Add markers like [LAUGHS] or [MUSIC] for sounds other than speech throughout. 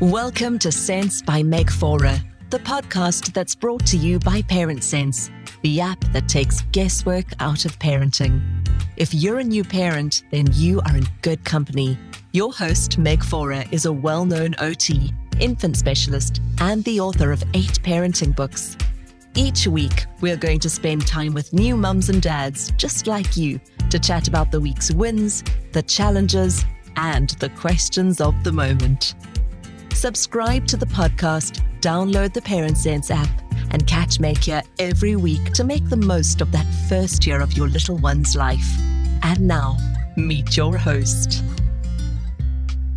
Welcome to Sense by Meg Faure, the podcast that's brought to you by Parent Sense, the app that takes guesswork out of parenting. If you're a new parent, then you are in good company. Your host, Meg Faure, is a well known OT, infant specialist, and the author of eight parenting books. Each week, we're going to spend time with new mums and dads just like you to chat about the week's wins, the challenges, and the questions of the moment. Subscribe to the podcast, download the Parent Sense app, and catch Meg here every week to make the most of that first year of your little one's life. And now, meet your host.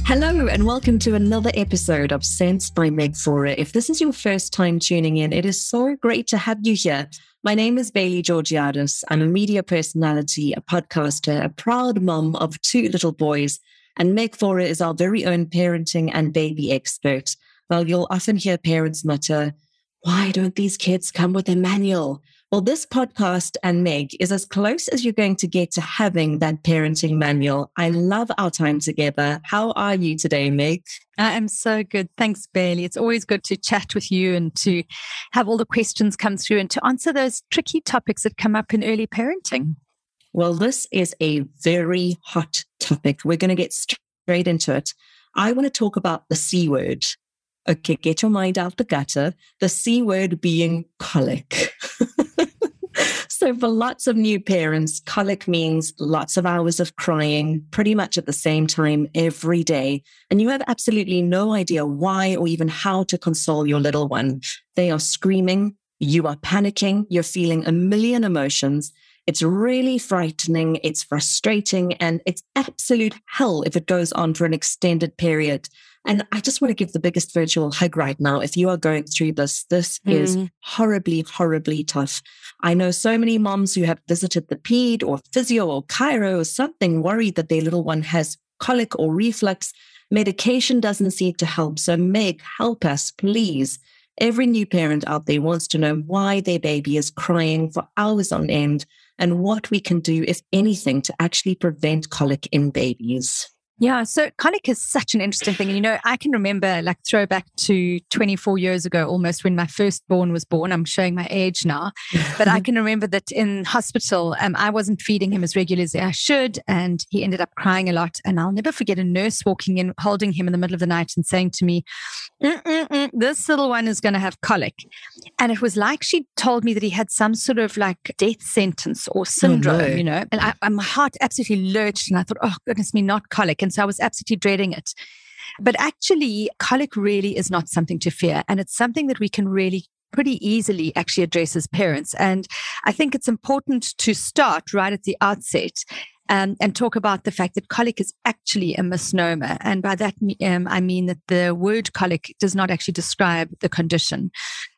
Hello, and welcome to another episode of Sense by Meg Faure. If this is your first time tuning in, it is so great to have you here. My name is Bailey Georgiades. I'm a media personality, a podcaster, a proud mom of two little boys, and Meg Faure is our very own parenting and baby expert. Well, you'll often hear parents mutter, why don't these kids come with a manual? Well, this podcast and Meg is as close as you're going to get to having that parenting manual. I love our time together. How are you today, Meg? I am so good. Thanks, Bailey. It's always good to chat with you and to have all the questions come through and to answer those tricky topics that come up in early parenting. Well, this is a very hot topic. We're going to get straight into it. I want to talk about the C word. Okay, get your mind out the gutter. The C word being colic. [LAUGHS] so, for lots of new parents, colic means lots of hours of crying pretty much at the same time every day. And you have absolutely no idea why or even how to console your little one. They are screaming, you are panicking, you're feeling a million emotions. It's really frightening. It's frustrating and it's absolute hell if it goes on for an extended period. And I just want to give the biggest virtual hug right now. If you are going through this, this mm. is horribly, horribly tough. I know so many moms who have visited the ped or physio or chiro or something worried that their little one has colic or reflux. Medication doesn't seem to help. So Meg, help us, please. Every new parent out there wants to know why their baby is crying for hours on end and what we can do, if anything, to actually prevent colic in babies. Yeah, so colic is such an interesting thing. And, you know, I can remember like throwback to 24 years ago, almost when my firstborn was born. I'm showing my age now, but I [LAUGHS] can remember that in hospital, um, I wasn't feeding him as regularly as I should. And he ended up crying a lot. And I'll never forget a nurse walking in, holding him in the middle of the night and saying to me, mm, mm, mm, This little one is going to have colic. And it was like she told me that he had some sort of like death sentence or oh, syndrome, oh, no. you know. And I, my heart absolutely lurched. And I thought, Oh, goodness me, not colic. And so I was absolutely dreading it. But actually, colic really is not something to fear. And it's something that we can really pretty easily actually addresses parents. And I think it's important to start right at the outset um, and talk about the fact that colic is actually a misnomer. And by that, um, I mean that the word colic does not actually describe the condition.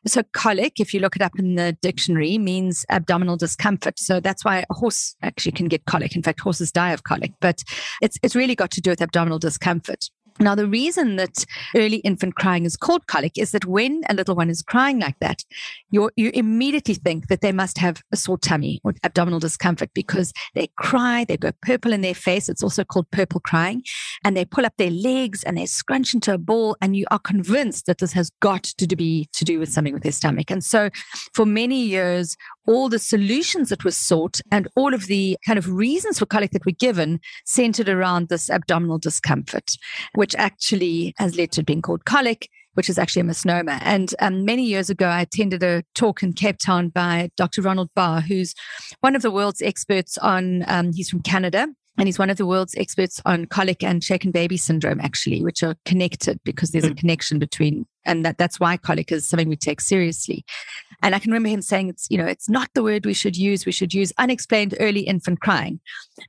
So, colic, if you look it up in the dictionary, means abdominal discomfort. So, that's why a horse actually can get colic. In fact, horses die of colic, but it's, it's really got to do with abdominal discomfort. Now, the reason that early infant crying is called colic is that when a little one is crying like that, you immediately think that they must have a sore tummy or abdominal discomfort because they cry, they go purple in their face. It's also called purple crying. And they pull up their legs and they scrunch into a ball. And you are convinced that this has got to be to do with something with their stomach. And so for many years, all the solutions that were sought and all of the kind of reasons for colic that were given centered around this abdominal discomfort, which actually has led to being called colic, which is actually a misnomer. And um, many years ago, I attended a talk in Cape Town by Dr. Ronald Barr, who's one of the world's experts on, um, he's from Canada. And he's one of the world's experts on colic and shaken baby syndrome, actually, which are connected because there's a hmm. connection between, and that, that's why colic is something we take seriously. And I can remember him saying it's, you know, it's not the word we should use. We should use unexplained early infant crying.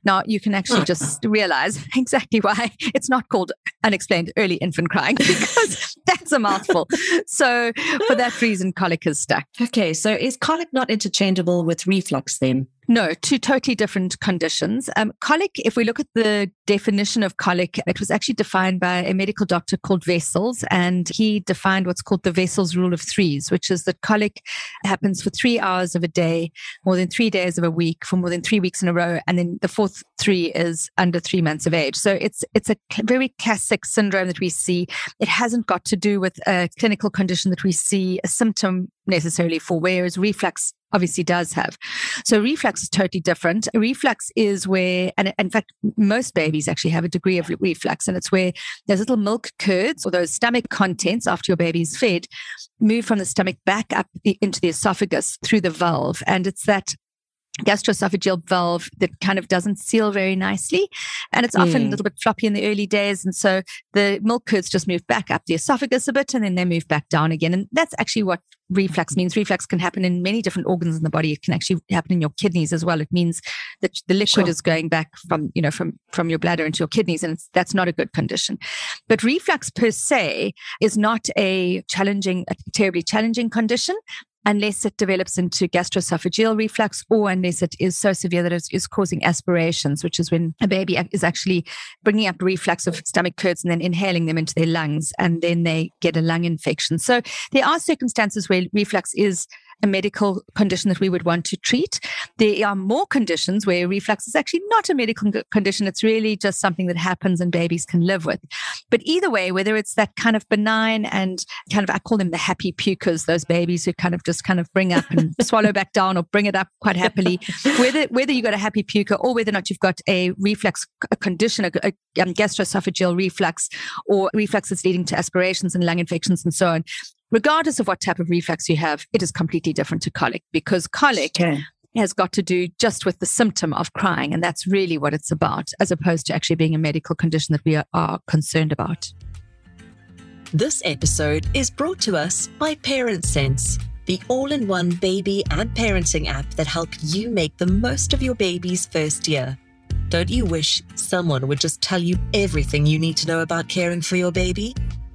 Now you can actually just realize [LAUGHS] exactly why it's not called unexplained early infant crying [LAUGHS] because that's a mouthful. So for that reason, colic is stuck. Okay. So is colic not interchangeable with reflux then? No, two totally different conditions. Um, colic, if we look at the definition of colic, it was actually defined by a medical doctor called Wessels, and he defined what's called the Wessels rule of threes, which is that colic happens for three hours of a day, more than three days of a week, for more than three weeks in a row, and then the fourth three is under three months of age. So it's it's a very classic syndrome that we see. It hasn't got to do with a clinical condition that we see a symptom necessarily for, whereas reflux obviously does have. So reflux is totally different. Reflux is where, and in fact, most babies actually have a degree of reflux, and it's where those little milk curds or those stomach contents after your baby's fed move from the stomach back up into the esophagus through the valve. And it's that gastroesophageal valve that kind of doesn't seal very nicely. And it's often mm. a hmm. little bit floppy in the early days. And so the milk curds just move back up the esophagus a bit and then they move back down again. And that's actually what reflux means. Reflux can happen in many different organs in the body. It can actually happen in your kidneys as well. It means that the liquid sure. is going back from, you know, from, from your bladder into your kidneys. And that's not a good condition. But reflux per se is not a challenging, a terribly challenging condition unless it develops into gastroesophageal reflux or unless it is so severe that it is causing aspirations, which is when a baby is actually bringing up reflux of stomach curds and then inhaling them into their lungs, and then they get a lung infection. So there are circumstances where reflux is a medical condition that we would want to treat. There are more conditions where reflux is actually not a medical condition. It's really just something that happens and babies can live with. But either way, whether it's that kind of benign and kind of, I call them the happy pukers, those babies who kind of just kind of bring up and [LAUGHS] swallow back down or bring it up quite happily, whether, whether you've got a happy puker or whether or not you've got a reflux a condition, a, a um, gastroesophageal reflux or reflux that's leading to aspirations and lung infections and so on regardless of what type of reflux you have, it is completely different to colic because colic okay. has got to do just with the symptom of crying. And that's really what it's about, as opposed to actually being a medical condition that we are, are concerned about. This episode is brought to us by Parent Sense, the all in one baby and parenting app that help you make the most of your baby's first year. Don't you wish someone would just tell you everything you need to know about caring for your baby?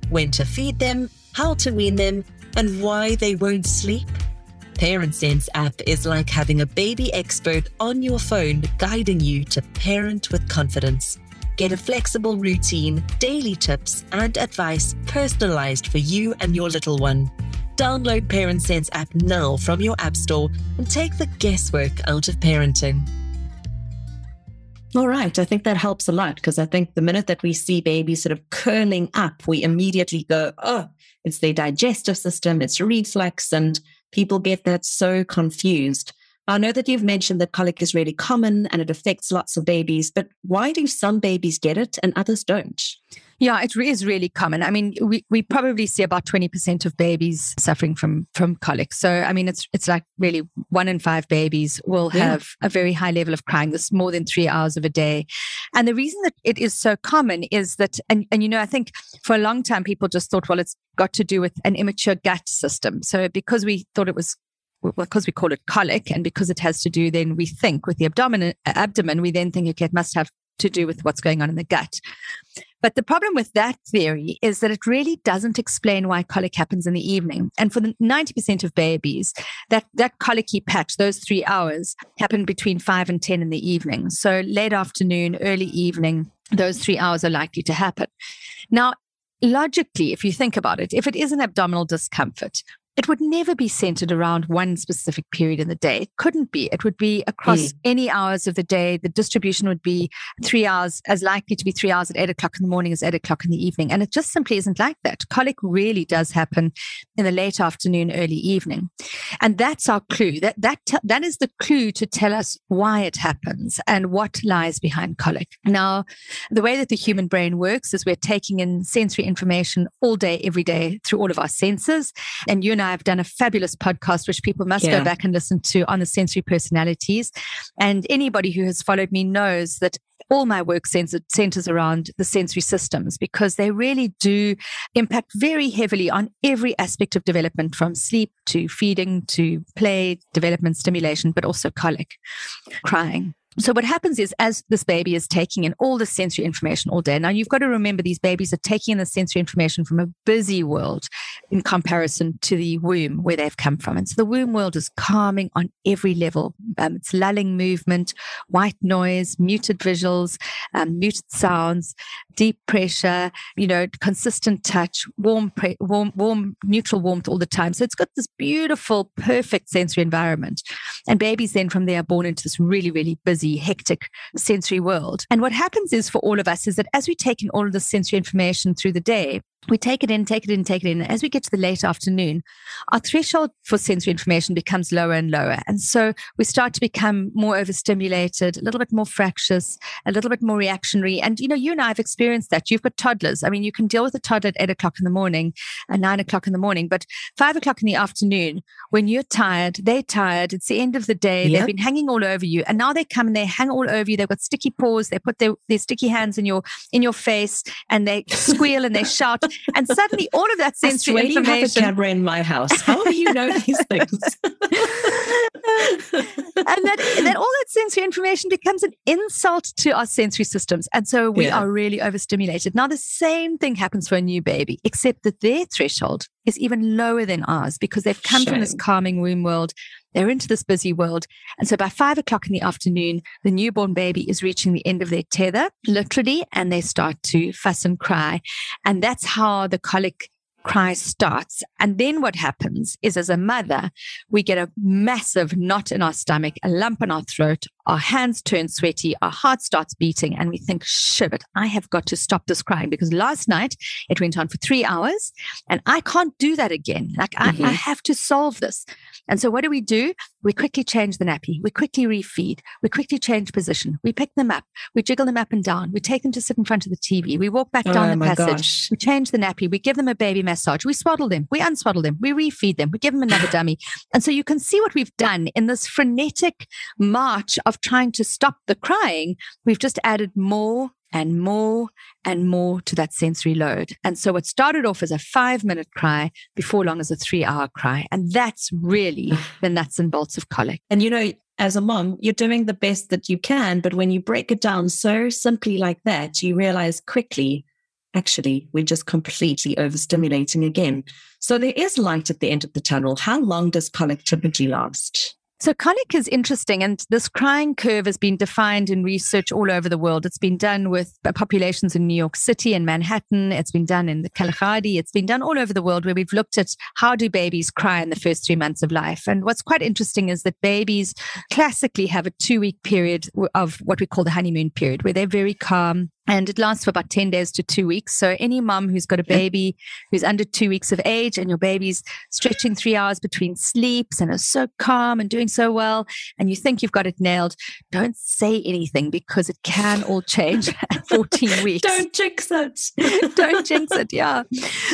When to feed them, how to wean them, and why they won't sleep? Parent Sense app is like having a baby expert on your phone guiding you to parent with confidence. Get a flexible routine, daily tips, and advice personalized for you and your little one. Download Parent Sense app now from your app store and take the guesswork out of parenting. All right. I think that helps a lot because I think the minute that we see babies sort of curling up, we immediately go, oh, it's their digestive system, it's reflux, and people get that so confused. I know that you've mentioned that colic is really common and it affects lots of babies, but why do some babies get it and others don't? Yeah, it is really common. I mean, we, we probably see about 20% of babies suffering from from colic. So, I mean, it's it's like really one in five babies will yeah. have a very high level of crying. This more than three hours of a day. And the reason that it is so common is that, and, and you know, I think for a long time people just thought, well, it's got to do with an immature gut system. So because we thought it was because we call it colic and because it has to do then we think with the abdomen abdomen we then think okay it must have to do with what's going on in the gut. But the problem with that theory is that it really doesn't explain why colic happens in the evening. And for the 90% of babies, that, that colicky patch, those three hours, happen between 5 and 10 in the evening. So late afternoon, early evening, those three hours are likely to happen. Now, logically, if you think about it, if it is an abdominal discomfort, it would never be centered around one specific period in the day. It couldn't be. It would be across mm. any hours of the day. The distribution would be three hours, as likely to be three hours at eight o'clock in the morning as eight o'clock in the evening. And it just simply isn't like that. Colic really does happen in the late afternoon, early evening. And that's our clue. That, that, that is the clue to tell us why it happens and what lies behind colic. Now, the way that the human brain works is we're taking in sensory information all day, every day through all of our senses. And you and I have done a fabulous podcast, which people must yeah. go back and listen to on the sensory personalities. And anybody who has followed me knows that all my work centers around the sensory systems because they really do impact very heavily on every aspect of development from sleep to feeding to play, development, stimulation, but also colic, crying. So what happens is as this baby is taking in all the sensory information all day. Now you've got to remember these babies are taking in the sensory information from a busy world in comparison to the womb where they've come from. And so the womb world is calming on every level. Um, it's lulling movement, white noise, muted visuals, um, muted sounds, deep pressure, you know, consistent touch, warm, pre- warm, warm, neutral warmth all the time. So it's got this beautiful, perfect sensory environment. And babies then from there are born into this really, really busy, hectic sensory world. And what happens is for all of us is that as we take in all of this sensory information through the day, we take it in, take it in, take it in. As we get to the late afternoon, our threshold for sensory information becomes lower and lower. And so we start to become more overstimulated, a little bit more fractious, a little bit more reactionary. And, you know, you and I have experienced that. You've got toddlers. I mean, you can deal with a toddler at eight o'clock in the morning and nine o'clock in the morning, but five o'clock in the afternoon, when you're tired, they're tired. It's the end of the day. Yep. They've been hanging all over you. And now they come and they hang all over you. They've got sticky paws. They put their, their sticky hands in your, in your face and they squeal and they shout and suddenly all of that sensory information. You have a camera in my house. How do you know these [LAUGHS] things? and that, that all that sensory information becomes an insult to our sensory systems. And so we yeah. are really overstimulated. Now, the same thing happens for a new baby, except that their threshold is even lower than ours because they've come Shame. from this calming womb world. They're into this busy world. And so by five o'clock in the afternoon, the newborn baby is reaching the end of their tether, literally, and they start to fuss and cry. And that's how the colic cry starts. And then what happens is, as a mother, we get a massive knot in our stomach, a lump in our throat, our hands turn sweaty, our heart starts beating, and we think, shit, I have got to stop this crying because last night it went on for three hours and I can't do that again. Like, mm-hmm. I, I have to solve this. And so what do we do? We quickly change the nappy. We quickly refeed. We quickly change position. We pick them up. We jiggle them up and down. We take them to sit in front of the TV. We walk back down oh, the passage. Gosh. We change the nappy. We give them a baby massage. We swaddle them. We unswaddle them. We refeed them. We give them another [LAUGHS] dummy. And so you can see what we've done in this frenetic march of trying to stop the crying. We've just added more and more and more to that sensory load. And so it started off as a five minute cry, before long as a three hour cry. And that's really the nuts and bolts of colic. And you know, as a mom, you're doing the best that you can. But when you break it down so simply like that, you realize quickly, actually, we're just completely overstimulating again. So there is light at the end of the tunnel. How long does colic typically last? So colic is interesting, and this crying curve has been defined in research all over the world. It's been done with populations in New York City and Manhattan. It's been done in the Kalahari. It's been done all over the world where we've looked at how do babies cry in the first three months of life. And what's quite interesting is that babies classically have a two week period of what we call the honeymoon period, where they're very calm, and it lasts for about 10 days to two weeks. So, any mom who's got a baby who's under two weeks of age and your baby's stretching three hours between sleeps and is so calm and doing so well, and you think you've got it nailed, don't say anything because it can all change [LAUGHS] at 14 [LAUGHS] weeks. don't jinx it. [LAUGHS] don't jinx it. Yeah.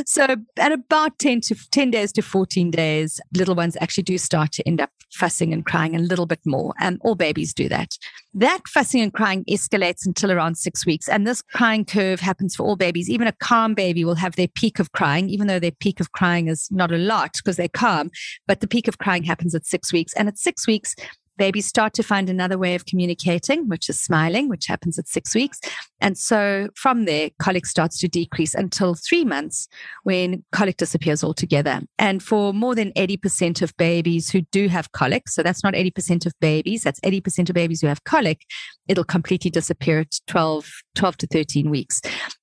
So, at about 10 to 10 days to 14 days, little ones actually do start to end up fussing and crying a little bit more. And all babies do that. That fussing and crying escalates until around six weeks. And this crying curve happens for all babies. Even a calm baby will have their peak of crying, even though their peak of crying is not a lot because they're calm. But the peak of crying happens at six weeks. And at six weeks, babies start to find another way of communicating, which is smiling, which happens at six weeks. And so from there, colic starts to decrease until three months when colic disappears altogether. And for more than 80% of babies who do have colic, so that's not 80% of babies, that's 80% of babies who have colic, it'll completely disappear at 12, 12 to 13 weeks.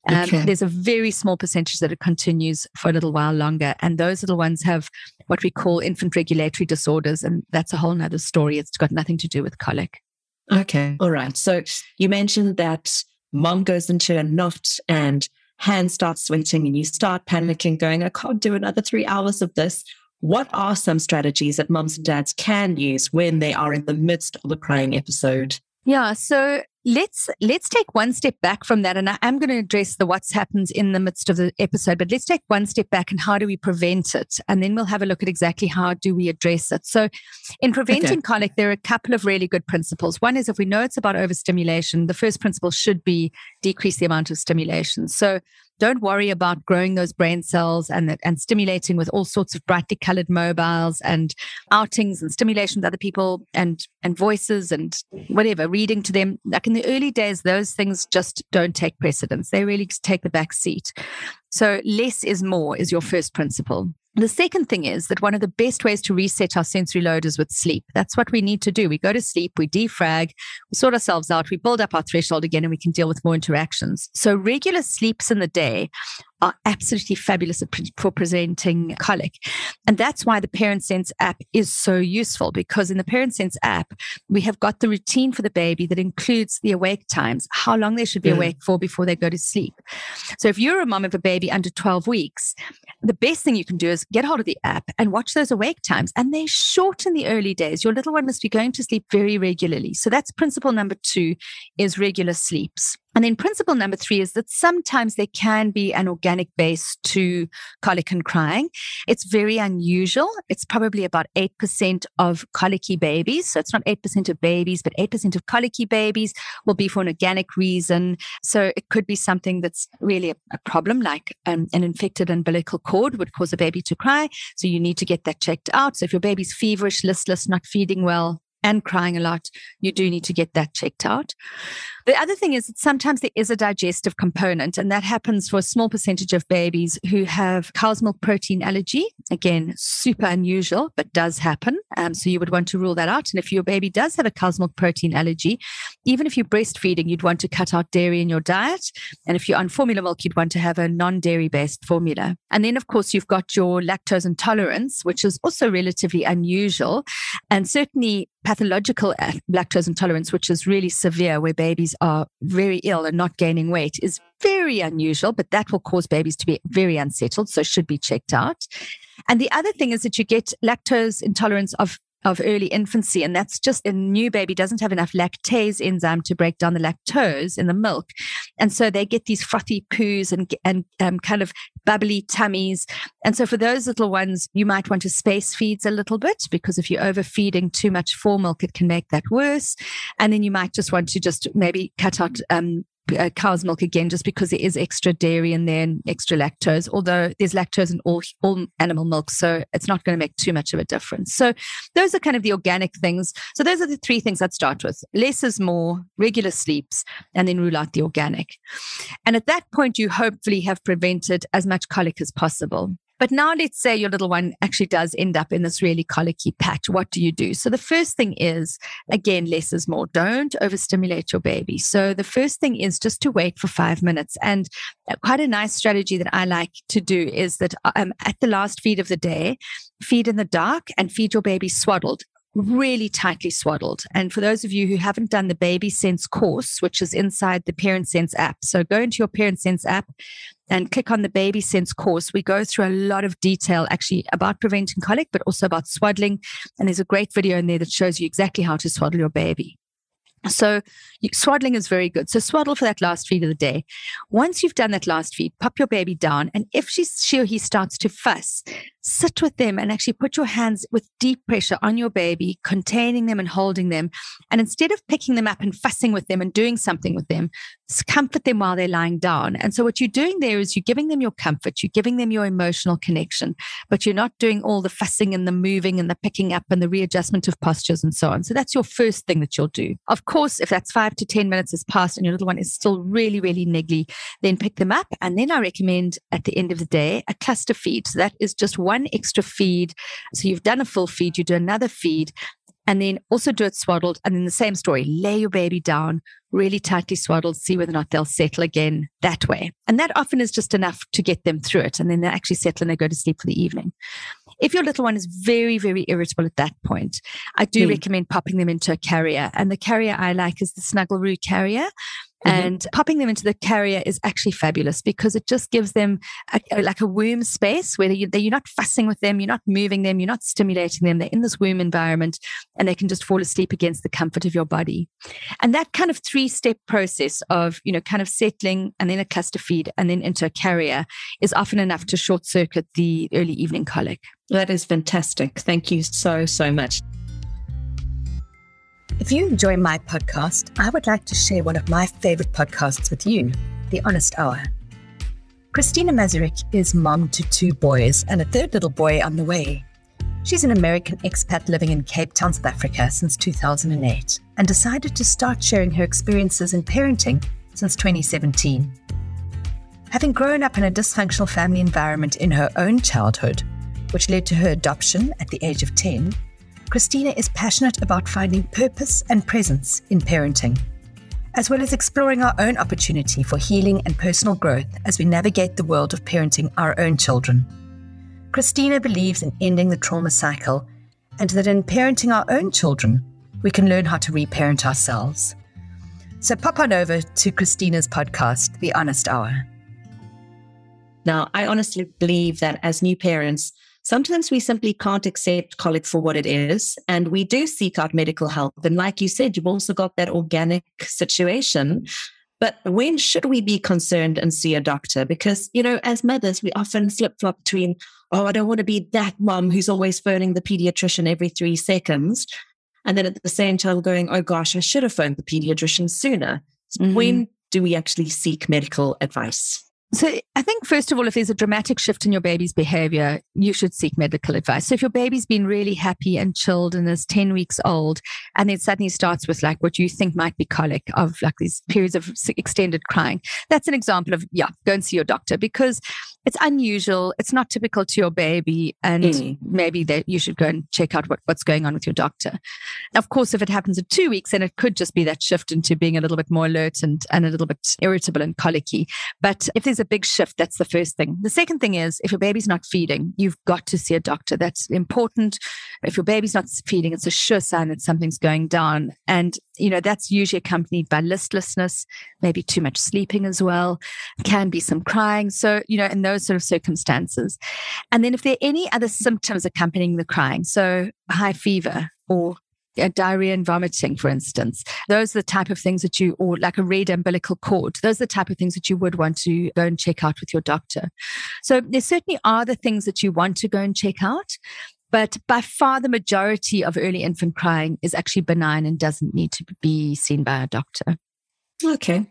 Um, okay. There's a very small percentage that it continues for a little while longer. And those little ones have what we call infant regulatory disorders. And that's a whole nother story. It's got nothing to do with colic. Okay. All right. So you mentioned that mom goes into a knot and hands start sweating and you start panicking, going, I can't do another three hours of this. What are some strategies that moms and dads can use when they are in the midst of a crying episode? Yeah. So let's let's take one step back from that and i am going to address the what's happens in the midst of the episode but let's take one step back and how do we prevent it? And then we'll have a look at exactly how do we address it. So in preventing okay. colic there are a couple of really good principles. One is if we know it's about overstimulation the first principle should be decrease the amount of stimulation. So don't worry about growing those brain cells and, and stimulating with all sorts of brightly colored mobiles and outings and stimulation with other people and, and voices and whatever, reading to them. Like in the early days, those things just don't take precedence. They really take the back seat. So less is more is your first principle. The second thing is that one of the best ways to reset our sensory load is with sleep. That's what we need to do. We go to sleep, we defrag, we sort ourselves out, we build up our threshold again, and we can deal with more interactions. So, regular sleeps in the day are absolutely fabulous for presenting colic. And that's why the Parent Sense app is so useful because in the Parent Sense app, we have got the routine for the baby that includes the awake times, how long they should be mm. awake for before they go to sleep. So if you're a mom of a baby under 12 weeks, the best thing you can do is get hold of the app and watch those awake times. And they shorten the early days. Your little one must be going to sleep very regularly. So that's principle number two is regular sleeps. And then principle number three is that sometimes there can be an organic base to colic and crying. It's very unusual. It's probably about 8% of colicky babies. So it's not 8% of babies, but 8% of colicky babies will be for an organic reason. So it could be something that's really a, a problem, like um, an infected umbilical cord would cause a baby to cry. So you need to get that checked out. So if your baby's feverish, listless, not feeding well, and crying a lot, you do need to get that checked out. The other thing is that sometimes there is a digestive component, and that happens for a small percentage of babies who have cow's milk protein allergy. Again, super unusual, but does happen. Um, so you would want to rule that out. And if your baby does have a cow's milk protein allergy, even if you're breastfeeding, you'd want to cut out dairy in your diet. And if you're on formula milk, you'd want to have a non dairy based formula. And then, of course, you've got your lactose intolerance, which is also relatively unusual. And certainly pathological uh, lactose intolerance, which is really severe, where babies are very ill and not gaining weight, is very unusual, but that will cause babies to be very unsettled, so should be checked out. And the other thing is that you get lactose intolerance of of early infancy. And that's just a new baby doesn't have enough lactase enzyme to break down the lactose in the milk. And so they get these frothy poos and, and um, kind of bubbly tummies. And so for those little ones, you might want to space feeds a little bit because if you're overfeeding too much for milk, it can make that worse. And then you might just want to just maybe cut out um, uh, cow's milk again, just because there is extra dairy in there and extra lactose, although there's lactose in all, all animal milk. So it's not going to make too much of a difference. So those are kind of the organic things. So those are the three things I'd start with less is more, regular sleeps, and then rule out the organic. And at that point, you hopefully have prevented as much colic as possible. But now let's say your little one actually does end up in this really colicky patch. What do you do? So the first thing is, again, less is more. Don't overstimulate your baby. So the first thing is just to wait for five minutes. And quite a nice strategy that I like to do is that um, at the last feed of the day, feed in the dark and feed your baby swaddled really tightly swaddled. And for those of you who haven't done the Baby Sense course, which is inside the Parent Sense app, so go into your Parent Sense app and click on the Baby Sense course. We go through a lot of detail actually about preventing colic, but also about swaddling. And there's a great video in there that shows you exactly how to swaddle your baby. So swaddling is very good. So swaddle for that last feed of the day. Once you've done that last feed, pop your baby down. And if she's, she or he starts to fuss, sit with them and actually put your hands with deep pressure on your baby, containing them and holding them. And instead of picking them up and fussing with them and doing something with them, comfort them while they're lying down. And so what you're doing there is you're giving them your comfort, you're giving them your emotional connection, but you're not doing all the fussing and the moving and the picking up and the readjustment of postures and so on. So that's your first thing that you'll do. Of course, if that's five to 10 minutes has passed and your little one is still really, really niggly, then pick them up. And then I recommend at the end of the day, a cluster feed. So that is just one extra feed. So you've done a full feed, you do another feed, and then also do it swaddled. And then the same story, lay your baby down, really tightly swaddled, see whether or not they'll settle again that way. And that often is just enough to get them through it. And then they actually settle and they go to sleep for the evening. If your little one is very, very irritable at that point, I do mm. recommend popping them into a carrier. And the carrier I like is the Snuggle roo carrier. Mm-hmm. And popping them into the carrier is actually fabulous because it just gives them a, a, like a womb space where you, you're not fussing with them, you're not moving them, you're not stimulating them. They're in this womb environment and they can just fall asleep against the comfort of your body. And that kind of three step process of, you know, kind of settling and then a cluster feed and then into a carrier is often enough to short circuit the early evening colic. That is fantastic. Thank you so, so much. If you enjoy my podcast, I would like to share one of my favorite podcasts with you The Honest Hour. Christina Mazurek is mom to two boys and a third little boy on the way. She's an American expat living in Cape Town, South Africa since 2008 and decided to start sharing her experiences in parenting since 2017. Having grown up in a dysfunctional family environment in her own childhood, which led to her adoption at the age of 10, Christina is passionate about finding purpose and presence in parenting as well as exploring our own opportunity for healing and personal growth as we navigate the world of parenting our own children. Christina believes in ending the trauma cycle and that in parenting our own children, we can learn how to reparent ourselves. So pop on over to Christina's podcast, The Honest Hour. Now, I honestly believe that as new parents, Sometimes we simply can't accept colic for what it is, and we do seek out medical help. And like you said, you've also got that organic situation. But when should we be concerned and see a doctor? Because, you know, as mothers, we often flip flop between, oh, I don't want to be that mom who's always phoning the pediatrician every three seconds. And then at the same time going, oh gosh, I should have phoned the pediatrician sooner. Mm-hmm. When do we actually seek medical advice? So I think first of all, if there's a dramatic shift in your baby's behavior, you should seek medical advice. So if your baby's been really happy and chilled and is 10 weeks old, and then suddenly starts with like what you think might be colic of like these periods of extended crying, that's an example of, yeah, go and see your doctor because it's unusual. It's not typical to your baby. And mm. maybe that you should go and check out what, what's going on with your doctor. Of course, if it happens at two weeks, then it could just be that shift into being a little bit more alert and, and a little bit irritable and colicky. But if there's a big shift, that's the first thing. The second thing is if your baby's not feeding, you've got to see a doctor. That's important. If your baby's not feeding, it's a sure sign that something's going down. And you know, that's usually accompanied by listlessness, maybe too much sleeping as well, can be some crying. So, you know, in those sort of circumstances. And then if there are any other symptoms accompanying the crying, so high fever or diarrhea and vomiting, for instance. Those are the type of things that you, or like a red umbilical cord, those are the type of things that you would want to go and check out with your doctor. So there certainly are the things that you want to go and check out. But by far, the majority of early infant crying is actually benign and doesn't need to be seen by a doctor. Okay.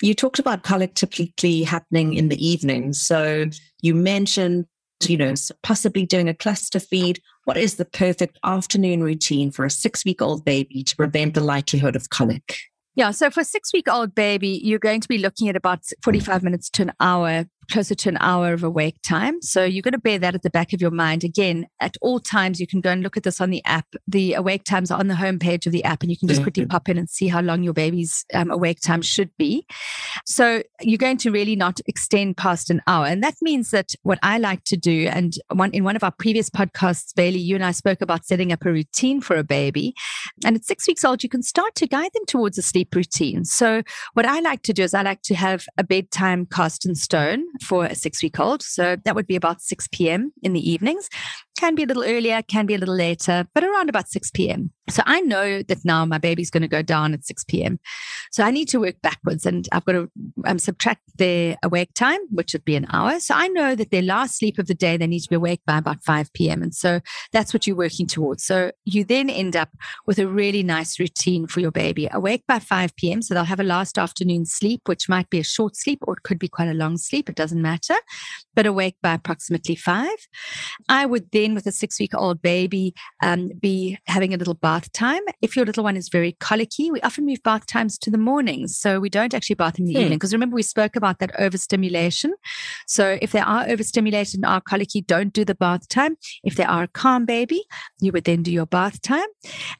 You talked about colic typically happening in the evening. So you mentioned, you know, possibly doing a cluster feed. What is the perfect afternoon routine for a six week old baby to prevent the likelihood of colic? Yeah, so for a six week old baby, you're going to be looking at about 45 minutes to an hour closer to an hour of awake time. So you're going to bear that at the back of your mind. Again, at all times, you can go and look at this on the app. The awake times are on the homepage of the app, and you can just quickly pop in and see how long your baby's um, awake time should be. So you're going to really not extend past an hour. And that means that what I like to do, and one in one of our previous podcasts, Bailey, you and I spoke about setting up a routine for a baby. And at six weeks old, you can start to guide them towards a sleep routine. So what I like to do is I like to have a bedtime cast in stone for a six week old. So that would be about 6 p.m. in the evenings. Can be a little earlier, can be a little later, but around about 6 p.m. So I know that now my baby's going to go down at 6 p.m. So I need to work backwards and I've got to um, subtract their awake time, which would be an hour. So I know that their last sleep of the day, they need to be awake by about 5 p.m. And so that's what you're working towards. So you then end up with a really nice routine for your baby. Awake by 5 p.m. So they'll have a last afternoon sleep, which might be a short sleep or it could be quite a long sleep. It doesn't matter, but awake by approximately five. I would then, with a six week old baby, um, be having a little bath bath time. If your little one is very colicky, we often move bath times to the mornings. So we don't actually bath in the hmm. evening. Because remember, we spoke about that overstimulation. So if they are overstimulated and are colicky, don't do the bath time. If they are a calm baby, you would then do your bath time.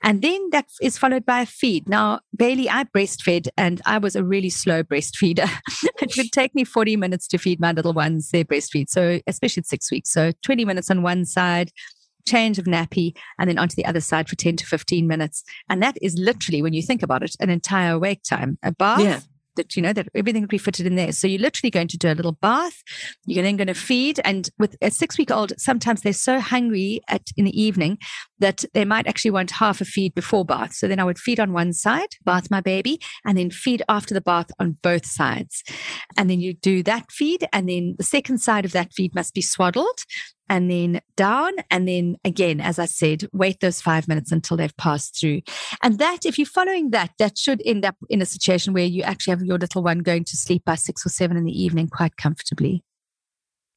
And then that is followed by a feed. Now, Bailey, I breastfed and I was a really slow breastfeeder. [LAUGHS] it would take me 40 minutes to feed my little ones their breastfeed. So especially at six weeks. So 20 minutes on one side, change of nappy, and then onto the other side for 10 to 15 minutes. And that is literally, when you think about it, an entire wake time. A bath. Yeah that you know that everything would be fitted in there. So you're literally going to do a little bath. You're then going to feed, and with a six week old, sometimes they're so hungry at in the evening that they might actually want half a feed before bath. So then I would feed on one side, bath my baby, and then feed after the bath on both sides. And then you do that feed, and then the second side of that feed must be swaddled and then down. And then again, as I said, wait those five minutes until they've passed through. And that, if you're following that, that should end up in a situation where you actually have your little one going to sleep by six or seven in the evening quite comfortably.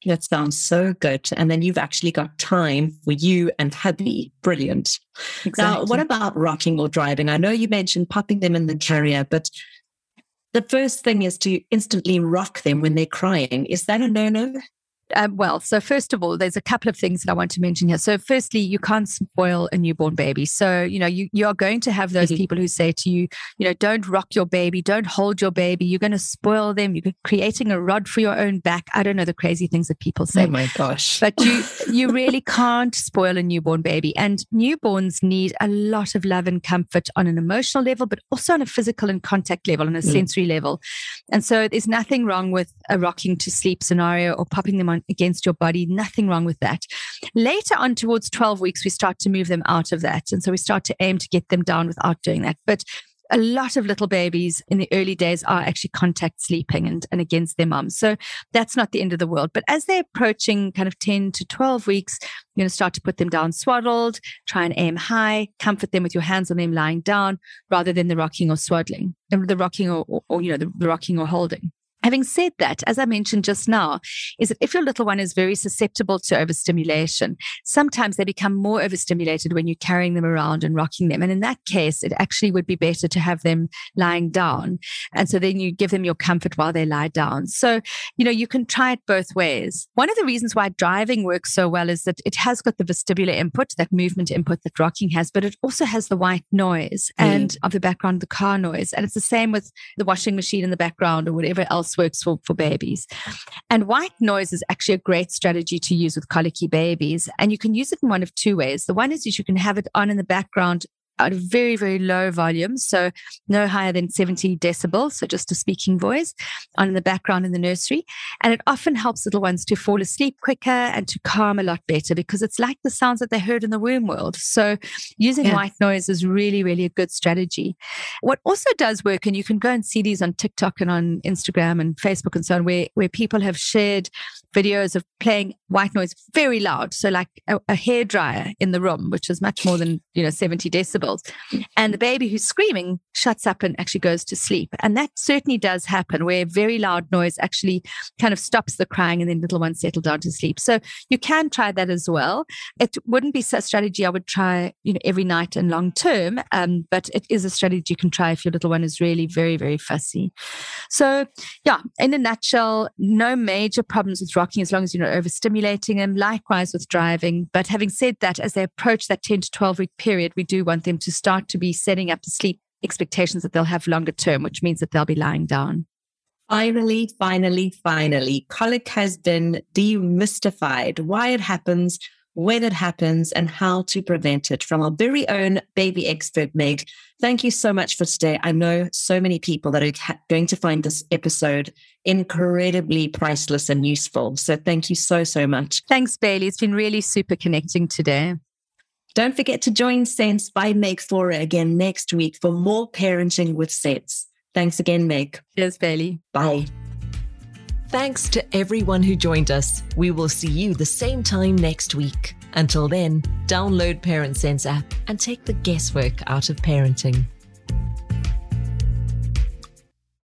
That sounds so good. And then you've actually got time for you and hubby. Brilliant. Exactly. Now, what about rocking or driving? I know you mentioned popping them in the carrier, but the first thing is to instantly rock them when they're crying. Is that a no no? Um, well, so first of all, there's a couple of things that I want to mention here. So, firstly, you can't spoil a newborn baby. So, you know, you, you are going to have those mm-hmm. people who say to you, you know, don't rock your baby, don't hold your baby. You're going to spoil them. You're creating a rod for your own back. I don't know the crazy things that people say. Oh my gosh! But you [LAUGHS] you really can't spoil a newborn baby. And newborns need a lot of love and comfort on an emotional level, but also on a physical and contact level, on a mm. sensory level. And so, there's nothing wrong with a rocking to sleep scenario or popping them on against your body. Nothing wrong with that. Later on, towards 12 weeks, we start to move them out of that. And so we start to aim to get them down without doing that. But a lot of little babies in the early days are actually contact sleeping and, and against their moms. So that's not the end of the world. But as they're approaching kind of 10 to 12 weeks, you're going to start to put them down swaddled, try and aim high, comfort them with your hands on them lying down rather than the rocking or swaddling, the rocking or, or, or you know, the rocking or holding. Having said that, as I mentioned just now, is that if your little one is very susceptible to overstimulation, sometimes they become more overstimulated when you're carrying them around and rocking them. And in that case, it actually would be better to have them lying down. And so then you give them your comfort while they lie down. So, you know, you can try it both ways. One of the reasons why driving works so well is that it has got the vestibular input, that movement input that rocking has, but it also has the white noise mm. and of the background, the car noise. And it's the same with the washing machine in the background or whatever else works for, for babies. And white noise is actually a great strategy to use with colicky babies. And you can use it in one of two ways. The one is you can have it on in the background at a very, very low volume. So no higher than 70 decibels. So just a speaking voice on in the background in the nursery. And it often helps little ones to fall asleep quicker and to calm a lot better because it's like the sounds that they heard in the womb world. So using yeah. white noise is really, really a good strategy. What also does work, and you can go and see these on TikTok and on Instagram and Facebook and so on, where, where people have shared videos of playing white noise very loud. So like a, a hair dryer in the room, which is much more than, you know, 70 decibels. And the baby who's screaming shuts up and actually goes to sleep. And that certainly does happen where very loud noise actually kind of stops the crying and then little ones settle down to sleep. So you can try that as well. It wouldn't be a strategy I would try, you know, every night and long term. Um, but it is a strategy you can try if your little one is really very, very fussy. So yeah, in a nutshell, no major problems with rocking as long as you're not overstimulating them. Likewise with driving. But having said that, as they approach that 10 to 12 week period, we do want them to start to be setting up the sleep expectations that they'll have longer term, which means that they'll be lying down. Finally, finally, finally, colic has been demystified. Why it happens, when it happens, and how to prevent it from our very own baby expert, Meg. Thank you so much for today. I know so many people that are going to find this episode incredibly priceless and useful. So thank you so, so much. Thanks, Bailey. It's been really super connecting today. Don't forget to join Sense by Meg Faure again next week for more parenting with sense. Thanks again, Meg. Cheers, Bailey. Bye. Thanks to everyone who joined us. We will see you the same time next week. Until then, download Parent Sense app and take the guesswork out of parenting.